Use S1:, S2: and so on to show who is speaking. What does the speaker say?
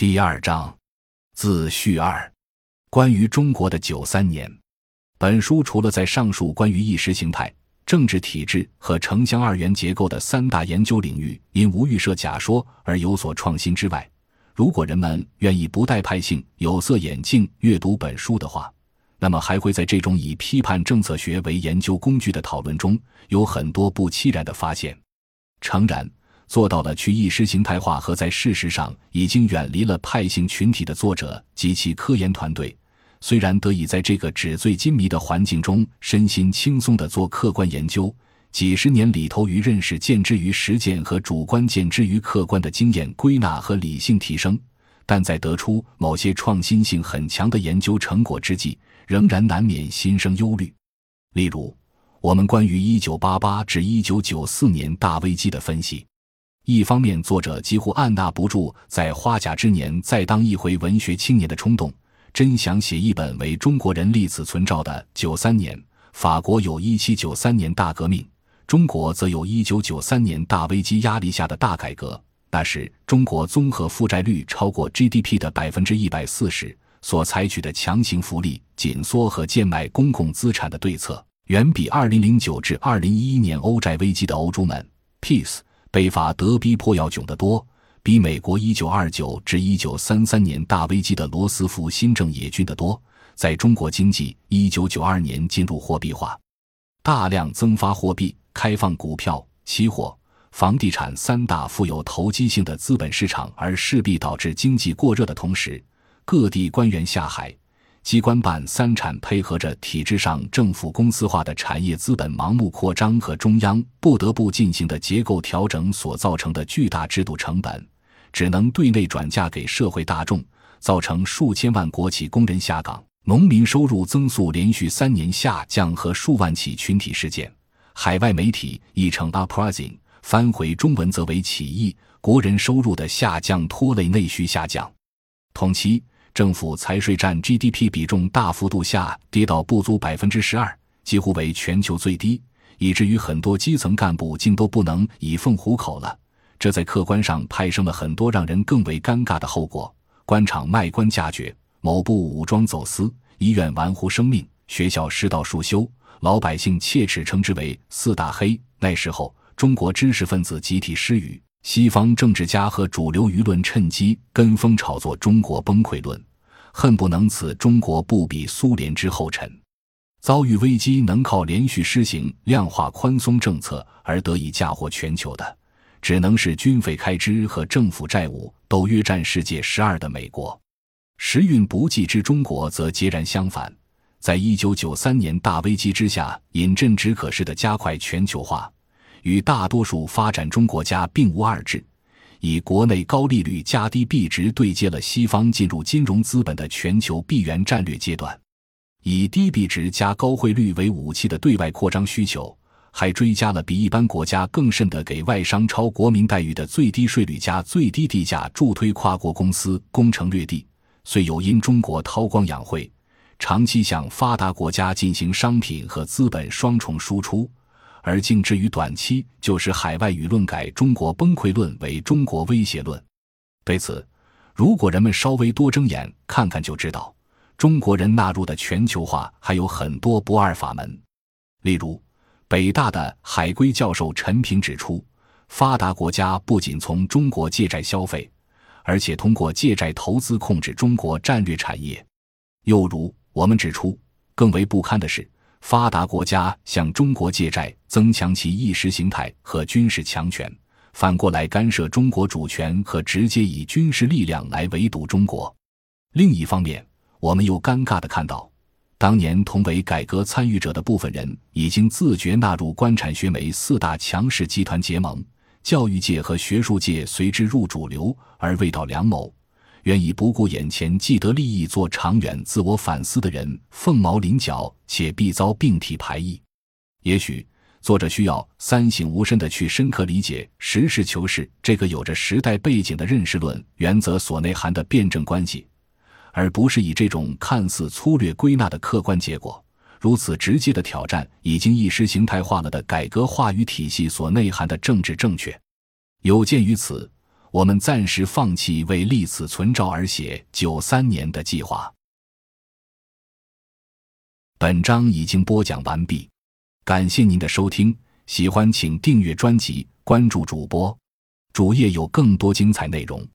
S1: 第二章，自序二，关于中国的九三年。本书除了在上述关于意识形态、政治体制和城乡二元结构的三大研究领域因无预设假说而有所创新之外，如果人们愿意不带派性、有色眼镜阅读本书的话，那么还会在这种以批判政策学为研究工具的讨论中有很多不期然的发现。诚然。做到了去意识形态化和在事实上已经远离了派性群体的作者及其科研团队，虽然得以在这个纸醉金迷的环境中身心轻松地做客观研究，几十年里头于认识见之于实践和主观见之于客观的经验归纳和理性提升，但在得出某些创新性很强的研究成果之际，仍然难免心生忧虑。例如，我们关于1988至1994年大危机的分析。一方面，作者几乎按捺不住在花甲之年再当一回文学青年的冲动，真想写一本为中国人立此存照的九三年。法国有一七九三年大革命，中国则有一九九三年大危机压力下的大改革。那时，中国综合负债率超过 GDP 的百分之一百四十，所采取的强行福利、紧缩和贱卖公共资产的对策，远比二零零九至二零一一年欧债危机的欧洲们 Peace。被法德逼迫要窘得多，比美国一九二九至一九三三年大危机的罗斯福新政也峻得多。在中国经济一九九二年进入货币化，大量增发货币、开放股票、期货、房地产三大富有投机性的资本市场，而势必导致经济过热的同时，各地官员下海。机关办三产配合着体制上政府公司化的产业资本盲目扩张和中央不得不进行的结构调整所造成的巨大制度成本，只能对内转嫁给社会大众，造成数千万国企工人下岗、农民收入增速连续三年下降和数万起群体事件。海外媒体译成 uprising，翻回中文则为起义。国人收入的下降拖累内需下降。同期。政府财税占 GDP 比重大幅度下跌到不足百分之十二，几乎为全球最低，以至于很多基层干部竟都不能以俸糊口了。这在客观上派生了很多让人更为尴尬的后果：官场卖官加爵，某部武装走私，医院玩忽生命，学校失道疏修，老百姓切齿称之为“四大黑”。那时候，中国知识分子集体失语。西方政治家和主流舆论趁机跟风炒作中国崩溃论，恨不能此中国不比苏联之后尘。遭遇危机能靠连续施行量化宽松政策而得以嫁祸全球的，只能是军费开支和政府债务都约占世界十二的美国。时运不济之中国则截然相反，在一九九三年大危机之下，饮鸩止渴似的加快全球化。与大多数发展中国家并无二致，以国内高利率加低币值对接了西方进入金融资本的全球币源战略阶段，以低币值加高汇率为武器的对外扩张需求，还追加了比一般国家更甚的给外商超国民待遇的最低税率加最低地价，助推跨国公司攻城略地。虽有因中国韬光养晦，长期向发达国家进行商品和资本双重输出。而竟至于短期，就使海外舆论改中国崩溃论为中国威胁论。对此，如果人们稍微多睁眼看看，就知道中国人纳入的全球化还有很多不二法门。例如，北大的海归教授陈平指出，发达国家不仅从中国借债消费，而且通过借债投资控制中国战略产业。又如，我们指出，更为不堪的是。发达国家向中国借债，增强其意识形态和军事强权，反过来干涉中国主权和直接以军事力量来围堵中国。另一方面，我们又尴尬地看到，当年同为改革参与者的部分人，已经自觉纳入官产学媒四大强势集团结盟，教育界和学术界随之入主流，而未到良谋。愿以不顾眼前既得利益做长远自我反思的人，凤毛麟角，且必遭病体排异。也许作者需要三省吾身的去深刻理解“实事求是”这个有着时代背景的认识论原则所内涵的辩证关系，而不是以这种看似粗略归纳的客观结果，如此直接的挑战已经意识形态化了的改革话语体系所内涵的政治正确。有鉴于此。我们暂时放弃为立此存照而写九三年的计划。本章已经播讲完毕，感谢您的收听，喜欢请订阅专辑，关注主播，主页有更多精彩内容。